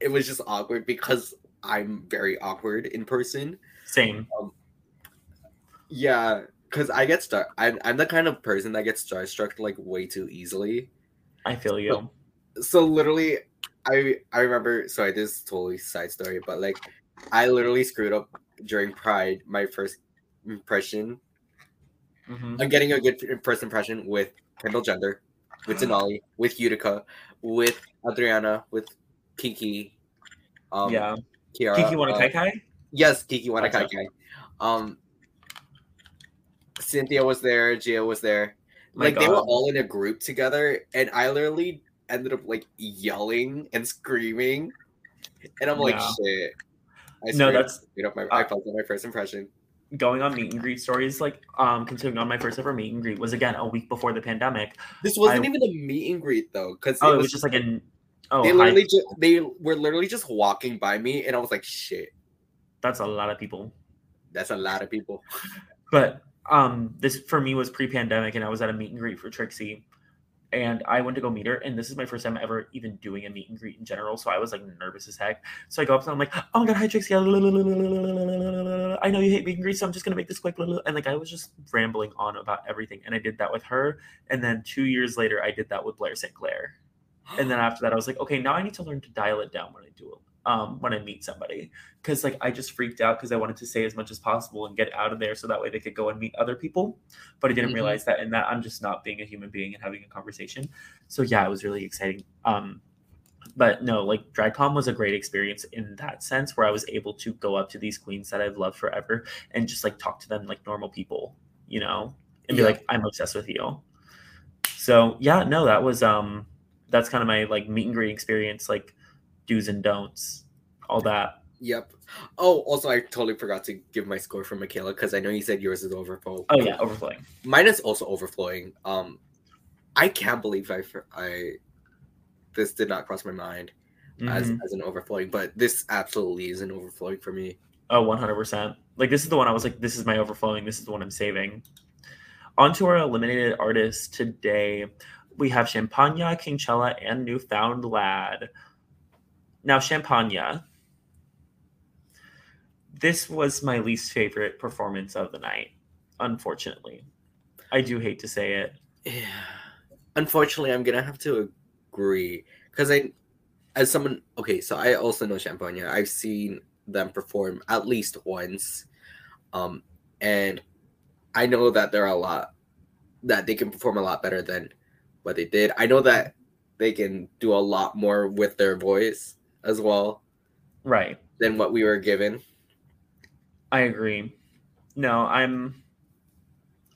it was just awkward because I'm very awkward in person. Same. Um, yeah, because I get stuck. I'm I'm the kind of person that gets starstruck like way too easily. I feel you. So, so literally, I I remember. Sorry, this is totally side story, but like, I literally screwed up during Pride. My first impression. Mm-hmm. I'm getting a good first impression with Kendall Jenner with Denali, with Utica, with Adriana, with Kiki. Um, yeah. Kiara, Kiki Wanakaikai? Uh, yes, Kiki Wanakaikai. Um, Cynthia was there, Gia was there. My like God. they were all in a group together, and I literally ended up like yelling and screaming, and I'm like, yeah. shit. I no, that's up my, I felt my first impression going on meet and greet stories, like um, continuing on my first ever meet and greet was again a week before the pandemic. This wasn't I, even a meet and greet though, because oh, it was, it was just like an oh, they literally just they were literally just walking by me, and I was like, shit, that's a lot of people. That's a lot of people. But um, this for me was pre-pandemic, and I was at a meet and greet for Trixie, and I went to go meet her. And this is my first time ever even doing a meet and greet in general. So I was like nervous as heck. So I go up and I'm like, oh my God, hi Trixie. I know you hate meet and greet, so I'm just going to make this quick. And like I was just rambling on about everything. And I did that with her. And then two years later, I did that with Blair St. Clair. And then after that, I was like, okay, now I need to learn to dial it down when I do it um, when I meet somebody because like I just freaked out because I wanted to say as much as possible and get out of there so that way they could go and meet other people. But I didn't mm-hmm. realize that and that I'm just not being a human being and having a conversation. So yeah, it was really exciting. Um, but no, like DragCon was a great experience in that sense where I was able to go up to these queens that I've loved forever and just like talk to them like normal people, you know, and be yeah. like, I'm obsessed with you. So yeah, no, that was um that's kind of my like meet and greet experience. Like do's and don'ts, all that. Yep. Oh, also, I totally forgot to give my score for Michaela because I know you said yours is overflowing. Oh yeah, overflowing. Mine is also overflowing. Um, I can't believe I I this did not cross my mind mm-hmm. as as an overflowing, but this absolutely is an overflowing for me. Oh, 100%. Like this is the one I was like, this is my overflowing. This is the one I'm saving. On to our eliminated artists today. We have Champagne, Kingchella, and Newfound Lad. Now, Champagne. This was my least favorite performance of the night, unfortunately. I do hate to say it. Yeah. Unfortunately, I'm gonna have to agree because I, as someone, okay, so I also know Champagne. I've seen them perform at least once, um, and I know that there are a lot that they can perform a lot better than what they did. I know that they can do a lot more with their voice as well. Right. Than what we were given. I agree. No, I'm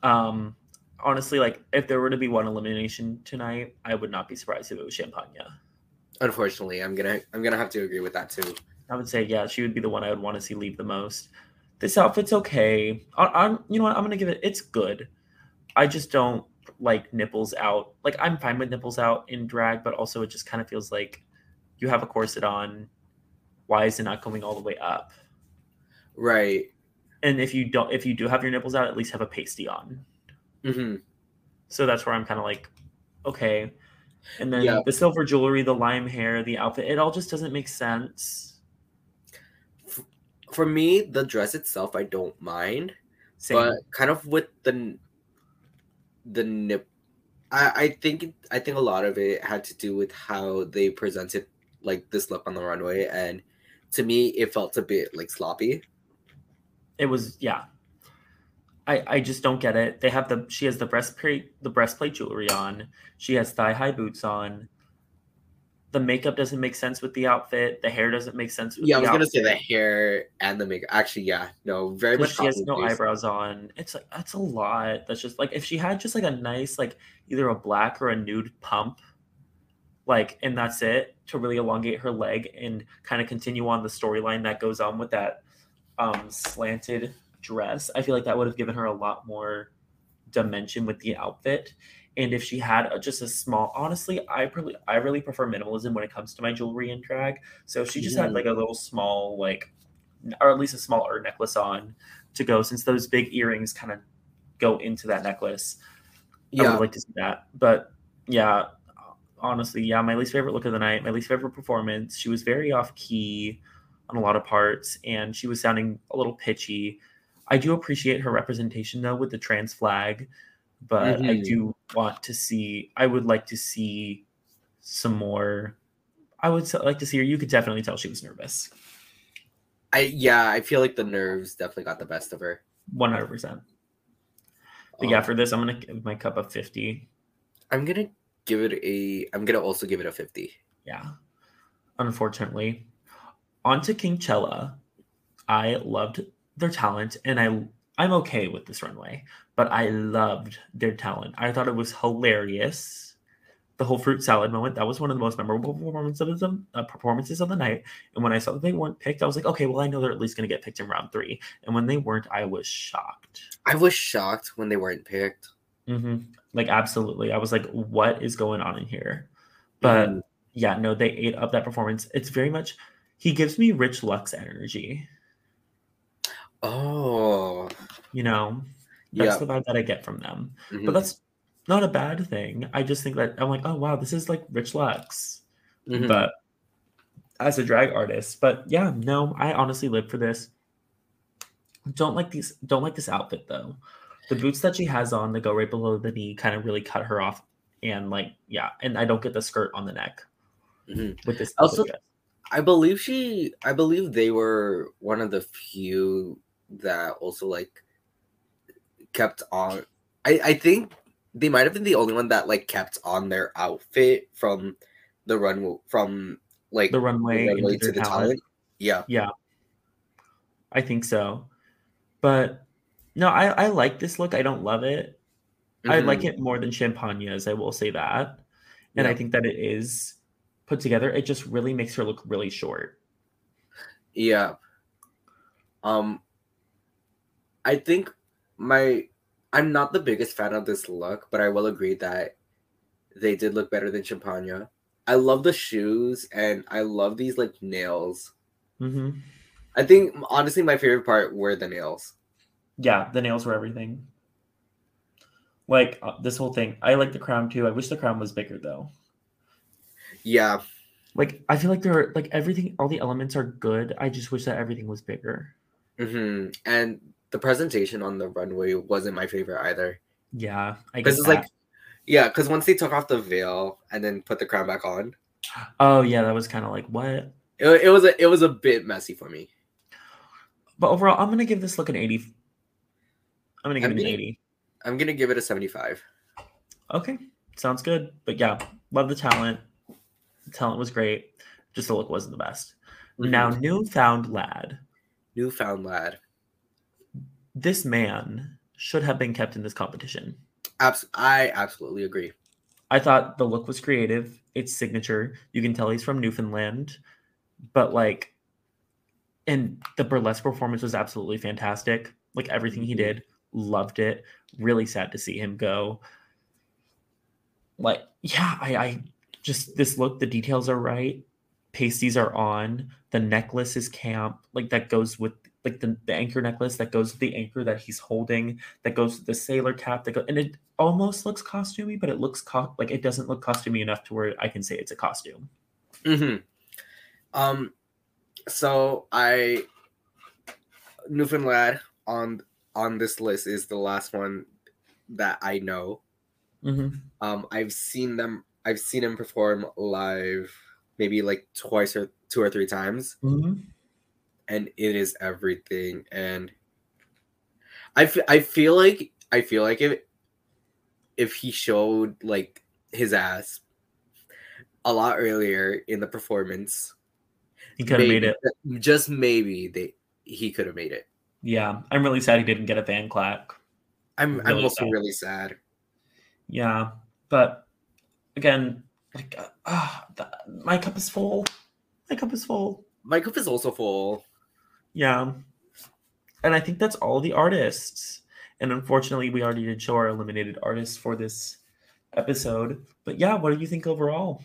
um honestly like if there were to be one elimination tonight, I would not be surprised if it was Champagne. Unfortunately, I'm gonna I'm gonna have to agree with that too. I would say yeah, she would be the one I would want to see leave the most. This outfit's okay. I, I'm you know what I'm gonna give it. It's good. I just don't like nipples out. Like I'm fine with nipples out in drag, but also it just kind of feels like you have a corset on why is it not going all the way up right and if you don't if you do have your nipples out at least have a pasty on mm-hmm. so that's where i'm kind of like okay and then yeah. the silver jewelry the lime hair the outfit it all just doesn't make sense for me the dress itself i don't mind Same. but kind of with the the nip I, I think I think a lot of it had to do with how they presented like this look on the runway, and to me, it felt a bit like sloppy. It was, yeah. I I just don't get it. They have the she has the breastplate the breastplate jewelry on. She has thigh high boots on. The makeup doesn't make sense with the outfit. The hair doesn't make sense. with Yeah, I was gonna say the hair and the makeup. Actually, yeah, no, very much. she has no paste. eyebrows on. It's like that's a lot. That's just like if she had just like a nice like either a black or a nude pump, like and that's it to really elongate her leg and kind of continue on the storyline that goes on with that um slanted dress. I feel like that would have given her a lot more dimension with the outfit. And if she had a, just a small, honestly, I really, I really prefer minimalism when it comes to my jewelry and drag. So if she just had Mhm. like a little small, like, or at least a smaller necklace on to go, since those big earrings kind of go into that necklace. yeah. I Yeah, would like to see that. But yeah, honestly, yeah, my least favorite look of the night, my least favorite performance. She was very off key on a lot of parts, and she was sounding a little pitchy. I do appreciate her representation though with the trans flag, but I Mhm. do want to see. I would like to see some more. I would like to see her. You could definitely tell she was nervous, I yeah, I feel like the nerves definitely got the best of her. one hundred percent. But yeah, for this, I'm gonna give my cup a fifty. I'm gonna give it a. I'm gonna also give it a fifty. Yeah. Unfortunately. On to King Chella. I loved their talent and I I'm okay with this runway, but I loved their talent. I thought it was hilarious. The whole fruit salad moment, that was one of the most memorable performances of the, uh, performances of the night. And when I saw that they weren't picked, I was like, okay, well, I know they're at least going to get picked in round three. And when they weren't, I was shocked. I was shocked when they weren't picked. hmm Like, absolutely. I was like, what is going on in here? But Mhm. yeah, no, they ate up that performance. It's very much he gives me Rich Lux energy. Oh, You know, that's yeah, the vibe that I get from them. mhm, But that's not a bad thing. I just think that I'm like, oh wow, this is like Rich Lux, mhm. but as a drag artist. But yeah, no, I honestly live for this. Don't like these. Don't like this outfit though. The boots that she has on that go right below the knee kind of really cut her off. And like, yeah, and I don't get the skirt on the neck Mhm. with this. Also-. I believe she. I believe they were one of the few that also like kept on. I I think they might have been the only one that like kept on their outfit from the run from like the runway, the runway to the talent. talent. Yeah. I think so. But no, I, I like this look. I don't love it. I Mhm. like it more than Champagne's, I will say that. And I think that it is put together. It just really makes her look really short. Yeah. Um I think my I'm not the biggest fan of this look, but I will agree that they did look better than Champagne. I love the shoes and I love these like nails. hmm I think honestly my favorite part were the nails. Yeah, the nails were everything. Like uh, this whole thing. I like the crown too. I wish the crown was bigger though. Yeah. Like I feel like there are like everything, all the elements are good. I just wish that everything was bigger. hmm And the presentation on the runway wasn't my favorite either. Yeah, I This guess. is like yeah, because once they took off the veil and then put the crown back on, oh yeah, that was kind of like what? it, it was a it was a bit messy for me. But overall, I'm gonna give this look an 80. I'm gonna give I'm it an gonna- 80. I'm gonna give it a 75. Okay, sounds good. But yeah, love the talent. The talent was great. Just the look wasn't the best. Now, mm-hmm. newfound lad. Newfound lad. This man should have been kept in this competition. Abs- I absolutely agree. I thought the look was creative. It's signature. You can tell he's from Newfoundland, but like, and the burlesque performance was absolutely fantastic. Like everything he did, loved it. Really sad to see him go. Like, yeah, I, I just this look. The details are right. Pasties are on. The necklace is camp. Like that goes with like the, the anchor necklace that goes with the anchor that he's holding. That goes with the sailor cap. That go and it almost looks costumey, but it looks co- like it doesn't look costumey enough to where I can say it's a costume. hmm Um, so I Newfoundland on on this list is the last one that I know. Mm-hmm. Um, I've seen them. I've seen him perform live, maybe like twice or two or three times, Mm-hmm. And it is everything. And I I feel like I feel like if if he showed like his ass, a lot earlier in the performance, He could have made it. Just maybe they he could have made it. Yeah, I'm really sad he didn't get a fan clap. I'm I'm also sad. really sad. Yeah, but again, like, uh, ah, th- my cup is full. My cup is full. My cup is also full. Yeah, and I think that's all the artists. And unfortunately, we already did show our eliminated artists for this episode. But yeah, what do you think overall?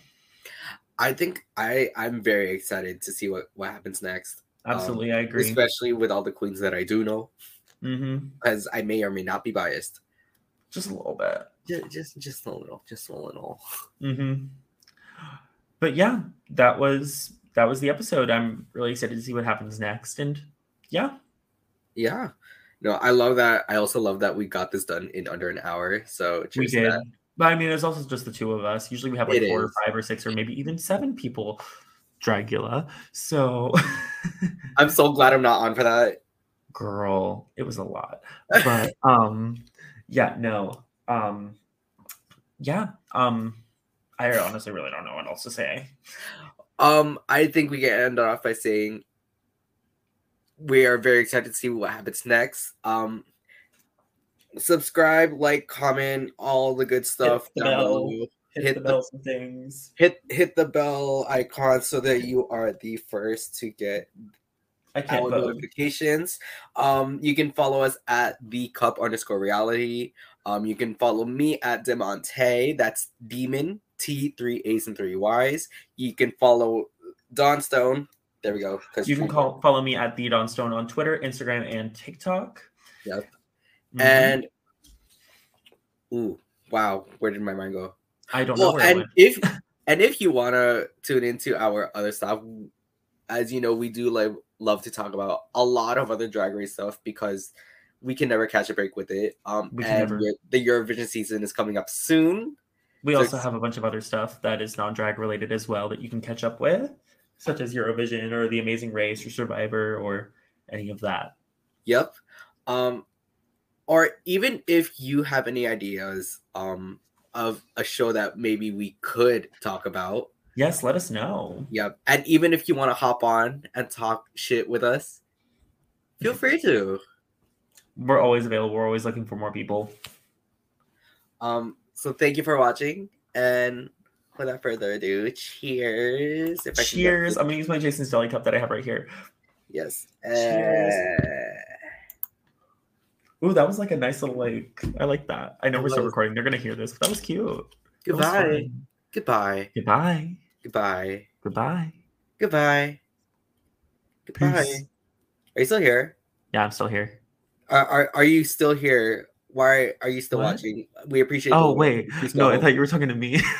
I think I I'm very excited to see what what happens next. Absolutely, I agree. Especially with all the queens that I do know, hmm I may or may not be biased. Just a little bit. Just just, just a little, just a little. Mm-hmm. But yeah, that was that was the episode. I'm really excited to see what happens next. And yeah, Yeah. No, I love that. I also love that we got this done in under an hour. So we did. that. But I mean, it's also just the two of us. Usually we have like It four or is. five or six or maybe even seven people. Dragula. So, I'm so glad I'm not on for that. girl, it was a lot. But um, yeah, no, um, yeah, um, I honestly really don't know what else to say. Um, I think we can end off by saying we are very excited to see what happens next. Um, subscribe, like, comment, all the good stuff. the down bell. below. Hit, Hit the the- and things. Hit hit the bell icon so that you are the first to get our vote. notifications. Um, you can follow us at the cup underscore reality. Um, you can follow me at Demonte. That's Demon T three A's and three Y's. You can follow Dawn Stone. There we go. You can call follow me at the Dawn Stone on Twitter, Instagram, and TikTok. Yep. Mhm. and ooh, wow, where did my mind go? I don't know where and if and if you wanna tune into our other stuff, as you know, we do like love to talk about a lot of other drag race stuff because we can never catch a break with it. Um, We can and never. the Eurovision season is coming up soon. We also have a bunch of other stuff that is non-drag related as well that you can catch up with, such as Eurovision or The Amazing Race or Survivor or any of that. Yep. Um, or even if you have any ideas um of a show that maybe we could talk about. Yes, let us know. Yep. And even if you want to hop on and talk shit with us, feel free to. We're always available. We're always looking for more people. Um, so thank you for watching, and without further ado, cheers. If I Cheers. I'm gonna use my Jason's Deli cup that I have right here. yes. Cheers. Uh, Ooh, that was like a nice little like. I like that. I know It we're still recording. They're gonna hear this, but that was cute. That was goodbye. Goodbye. Goodbye. Goodbye. Goodbye. Goodbye. Goodbye. Peace. Are you still here? Yeah, I'm still here. Are, are are you still here? Why are you still What? watching? We appreciate. Oh wait, no, I thought you were talking to me.